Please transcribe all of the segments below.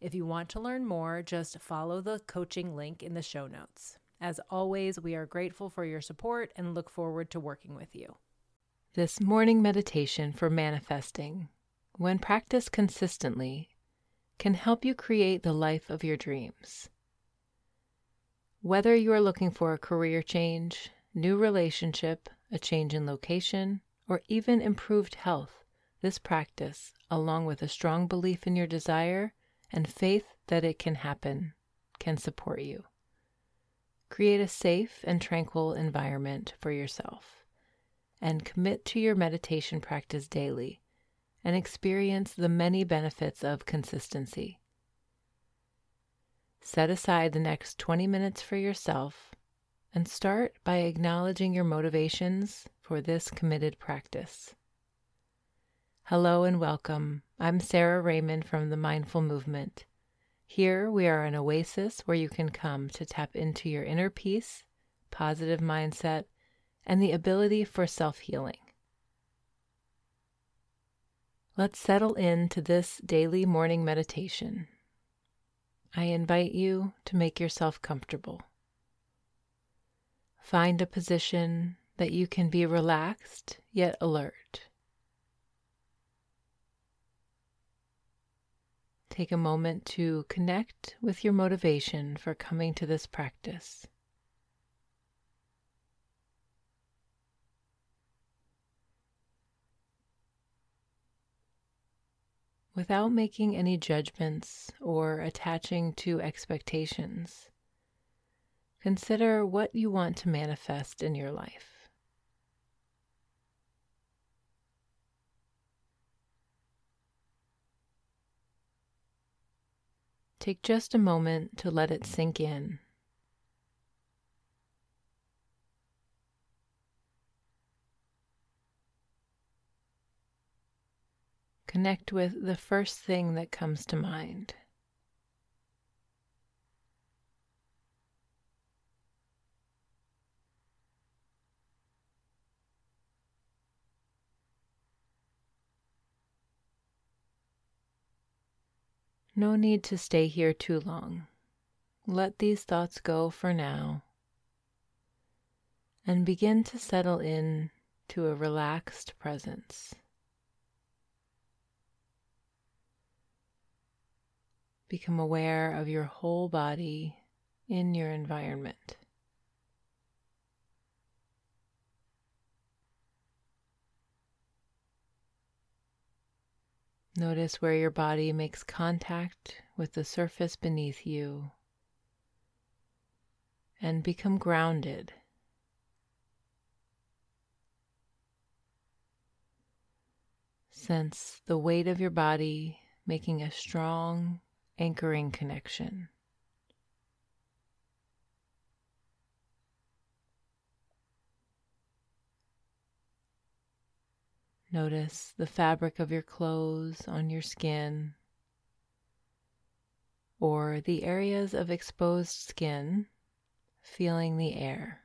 If you want to learn more, just follow the coaching link in the show notes. As always, we are grateful for your support and look forward to working with you. This morning meditation for manifesting, when practiced consistently, can help you create the life of your dreams. Whether you are looking for a career change, new relationship, a change in location, or even improved health, this practice, along with a strong belief in your desire, and faith that it can happen can support you. Create a safe and tranquil environment for yourself and commit to your meditation practice daily and experience the many benefits of consistency. Set aside the next 20 minutes for yourself and start by acknowledging your motivations for this committed practice. Hello and welcome. I'm Sara Raymond from the Mindful Movement. Here we are an oasis where you can come to tap into your inner peace, positive mindset, and the ability for self healing. Let's settle into this daily morning meditation. I invite you to make yourself comfortable. Find a position that you can be relaxed yet alert. Take a moment to connect with your motivation for coming to this practice. Without making any judgments or attaching to expectations, consider what you want to manifest in your life. Take just a moment to let it sink in. Connect with the first thing that comes to mind. No need to stay here too long. Let these thoughts go for now and begin to settle in to a relaxed presence. Become aware of your whole body in your environment. Notice where your body makes contact with the surface beneath you and become grounded. Sense the weight of your body making a strong anchoring connection. Notice the fabric of your clothes on your skin or the areas of exposed skin, feeling the air.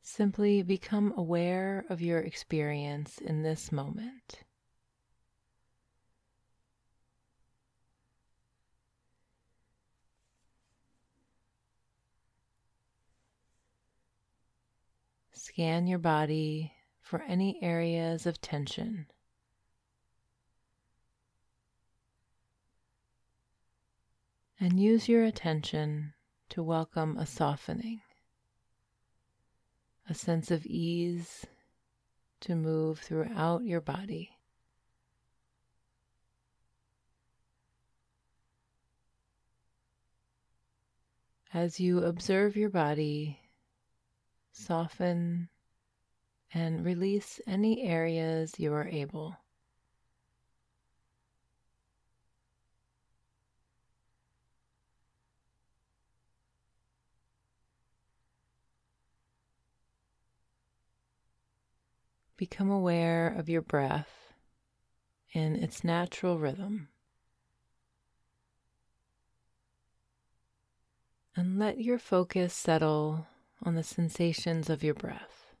Simply become aware of your experience in this moment. Scan your body for any areas of tension. And use your attention to welcome a softening, a sense of ease to move throughout your body. As you observe your body, soften and release any areas you are able. Become aware of your breath in its natural rhythm. And let your focus settle on the sensations of your breath.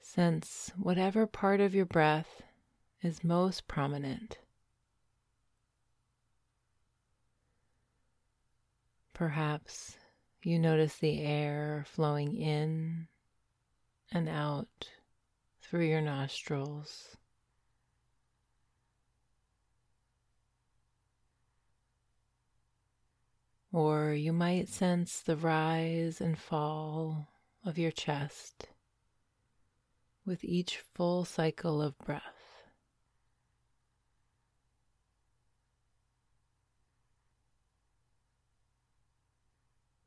Sense whatever part of your breath is most prominent. Perhaps you notice the air flowing in and out through your nostrils. Or you might sense the rise and fall of your chest with each full cycle of breath.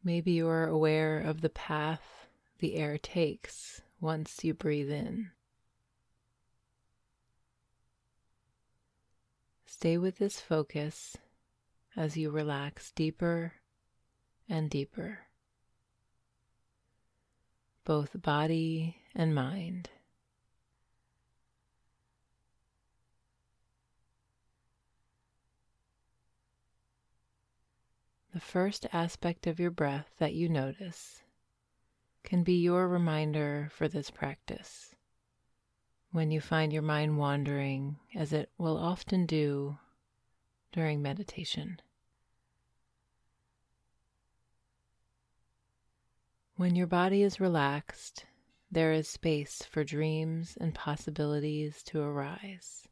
Maybe you're aware of the path the air takes once you breathe in. Stay with this focus as you relax deeper and deeper, both body and mind. The first aspect of your breath that you notice can be your reminder for this practice. When you find your mind wandering, as it will often do during meditation. When your body is relaxed, there is space for dreams and possibilities to arise.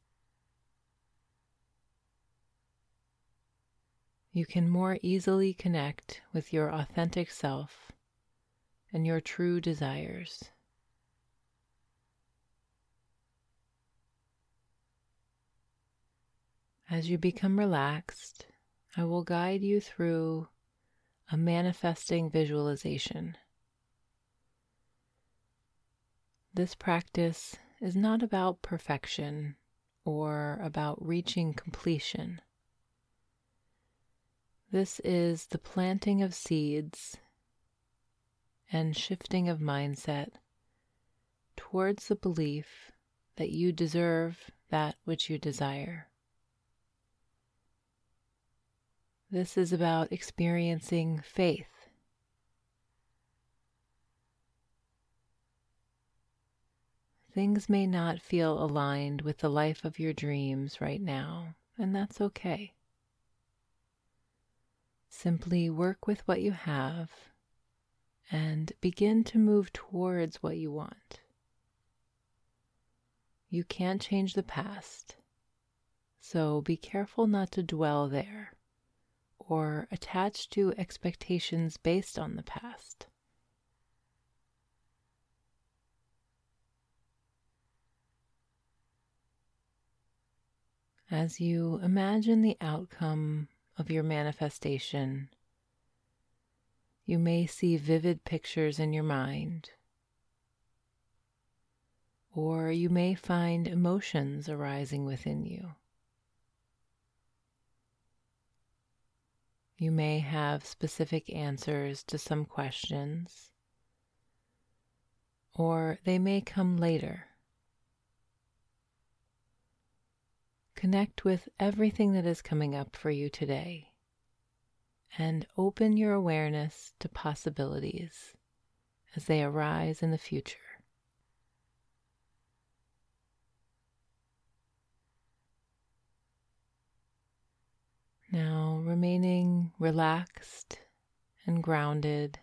you can more easily connect with your authentic self and your true desires. As you become relaxed, I will guide you through a manifesting visualization. This practice is not about perfection or about reaching completion. This is the planting of seeds and shifting of mindset towards the belief that you deserve that which you desire. This is about experiencing faith. Things may not feel aligned with the life of your dreams right now, and that's okay. Simply work with what you have and begin to move towards what you want. You can't change the past, so be careful not to dwell there or attach to expectations based on the past. As you imagine the outcome of your manifestation, you may see vivid pictures in your mind, or you may find emotions arising within you. You may have specific answers to some questions, or they may come later. Connect with everything that is coming up for you today and open your awareness to possibilities as they arise in the future. Now, remaining relaxed and grounded,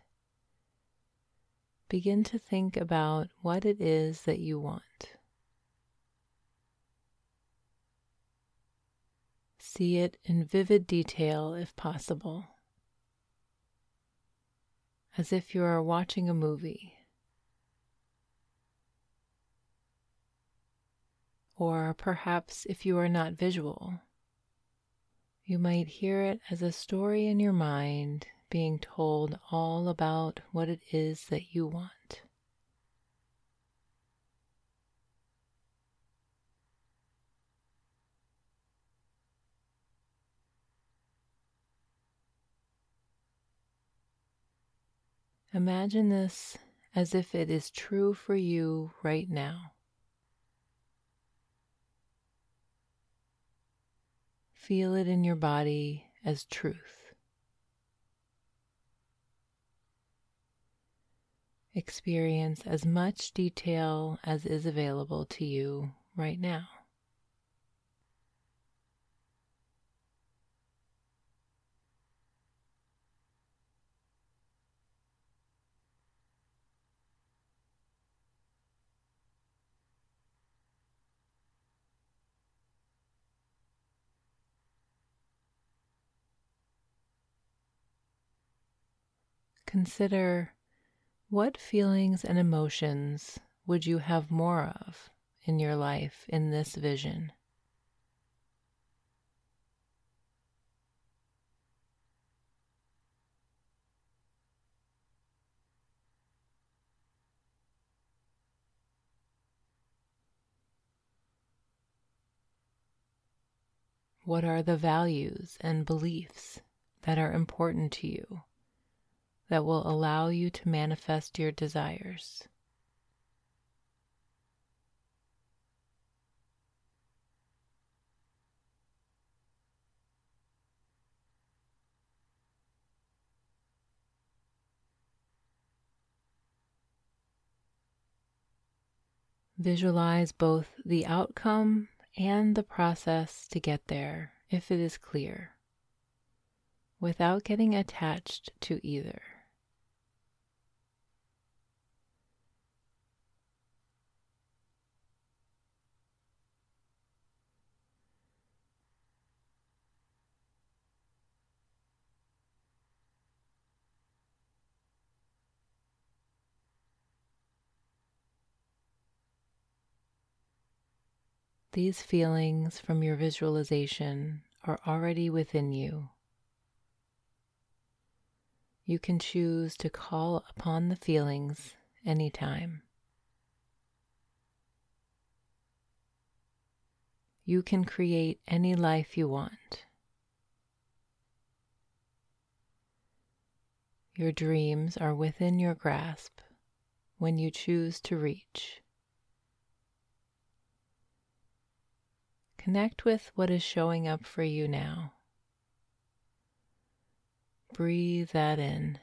begin to think about what it is that you want. See it in vivid detail if possible, as if you are watching a movie. Or perhaps if you are not visual, you might hear it as a story in your mind being told all about what it is that you want. Imagine this as if it is true for you right now. Feel it in your body as truth. Experience as much detail as is available to you right now. Consider what feelings and emotions would you have more of in your life in this vision? What are the values and beliefs that are important to you? That will allow you to manifest your desires. Visualize both the outcome and the process to get there if it is clear, without getting attached to either. These feelings from your visualization are already within you. You can choose to call upon the feelings anytime. You can create any life you want. Your dreams are within your grasp when you choose to reach. Connect with what is showing up for you now. Breathe that in.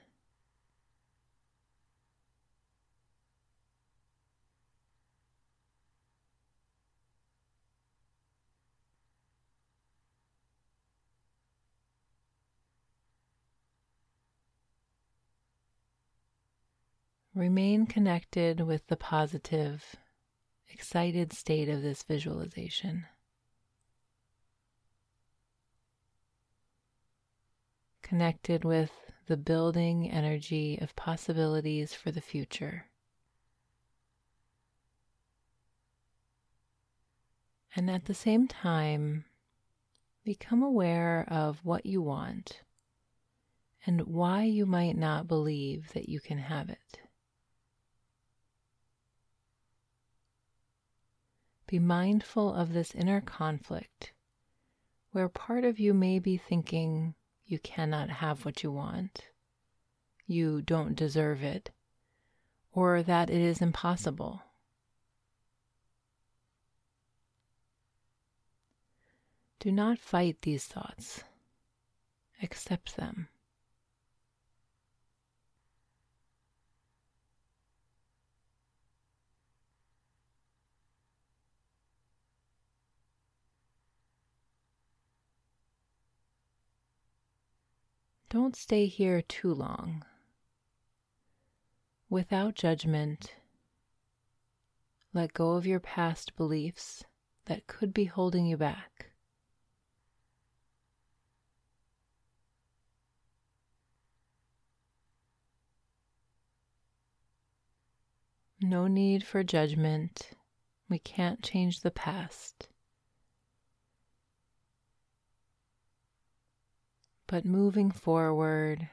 Remain connected with the positive, excited state of this visualization. Connected with the building energy of possibilities for the future. And at the same time, become aware of what you want and why you might not believe that you can have it. Be mindful of this inner conflict where part of you may be thinking, you cannot have what you want, you don't deserve it, or that it is impossible. Do not fight these thoughts, accept them. Don't stay here too long. Without judgment, let go of your past beliefs that could be holding you back. No need for judgment. We can't change the past. But moving forward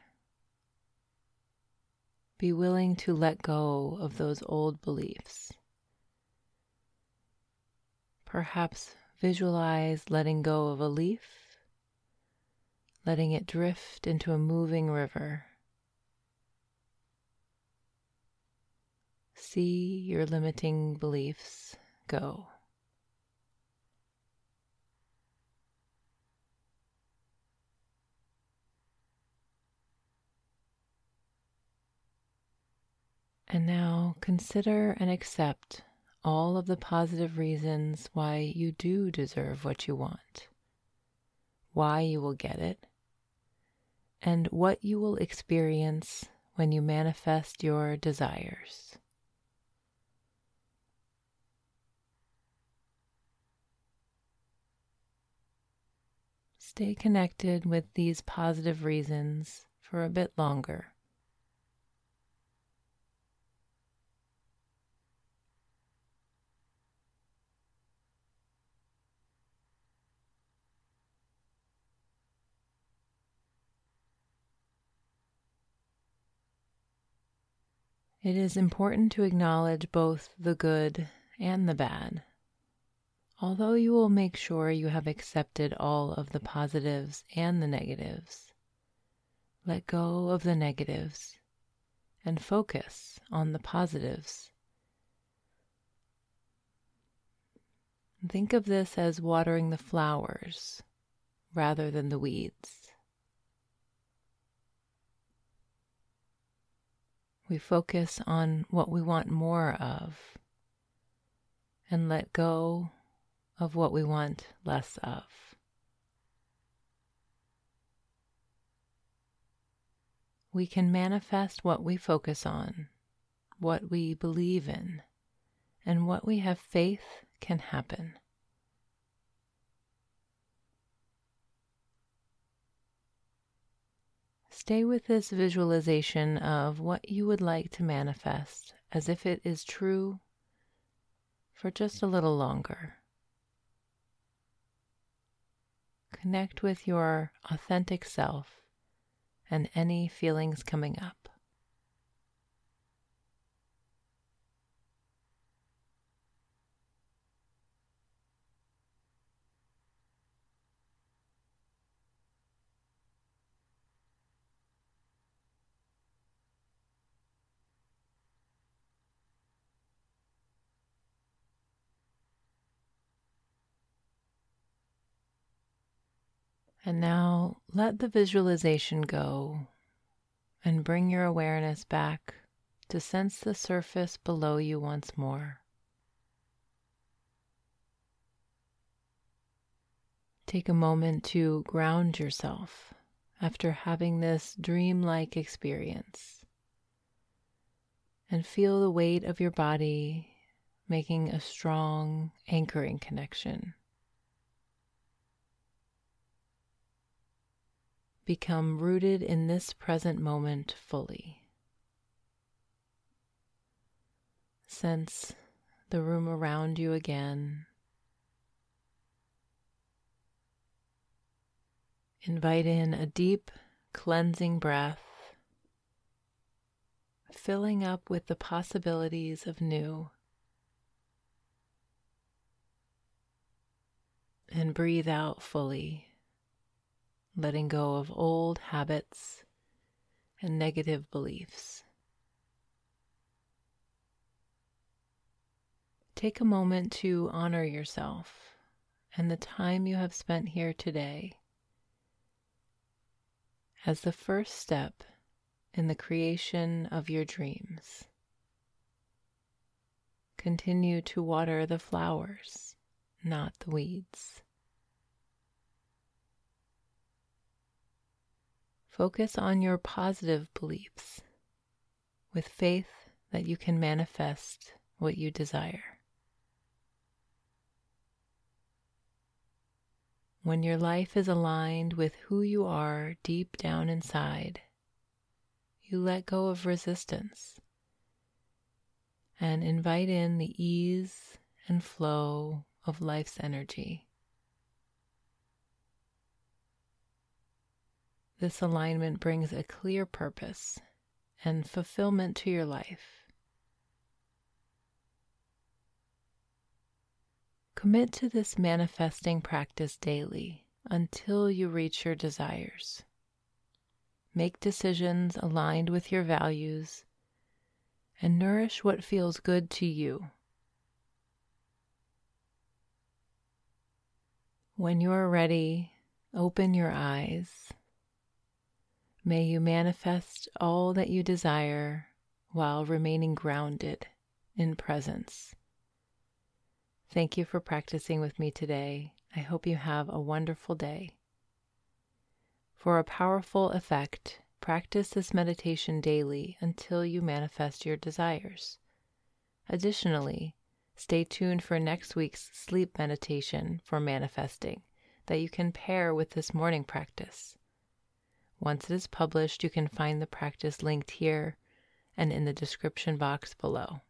be willing to let go of those old beliefs. Perhaps visualize letting go of a leaf, letting it drift into a moving river. See your limiting beliefs go. And now consider and accept all of the positive reasons why you do deserve what you want, why you will get it, and what you will experience when you manifest your desires. Stay connected with these positive reasons for a bit longer. It is important to acknowledge both the good and the bad. Although you will make sure you have accepted all of the positives and the negatives, let go of the negatives and focus on the positives. Think of this as watering the flowers rather than the weeds. We focus on what we want more of and let go of what we want less of. We can manifest what we focus on, what we believe in, and what we have faith can happen. Stay with this visualization of what you would like to manifest as if it is true for just a little longer. Connect with your authentic self and any feelings coming up. And now let the visualization go and bring your awareness back to sense the surface below you once more. Take a moment to ground yourself after having this dreamlike experience and feel the weight of your body making a strong anchoring connection. Become rooted in this present moment fully. Sense the room around you again. Invite in a deep cleansing breath, filling up with the possibilities of new. And breathe out fully letting go of old habits and negative beliefs. Take a moment to honor yourself and the time you have spent here today as the first step in the creation of your dreams. Continue to water the flowers, not the weeds. Focus on your positive beliefs with faith that you can manifest what you desire. When your life is aligned with who you are deep down inside, you let go of resistance and invite in the ease and flow of life's energy. This alignment brings a clear purpose and fulfillment to your life. Commit to this manifesting practice daily until you reach your desires. Make decisions aligned with your values and nourish what feels good to you. When you are ready, open your eyes. May you manifest all that you desire while remaining grounded in presence. Thank you for practicing with me today. I hope you have a wonderful day. For a powerful effect, practice this meditation daily until you manifest your desires. Additionally, stay tuned for next week's sleep meditation for manifesting that you can pair with this morning practice. Once it is published, you can find the practice linked here and in the description box below.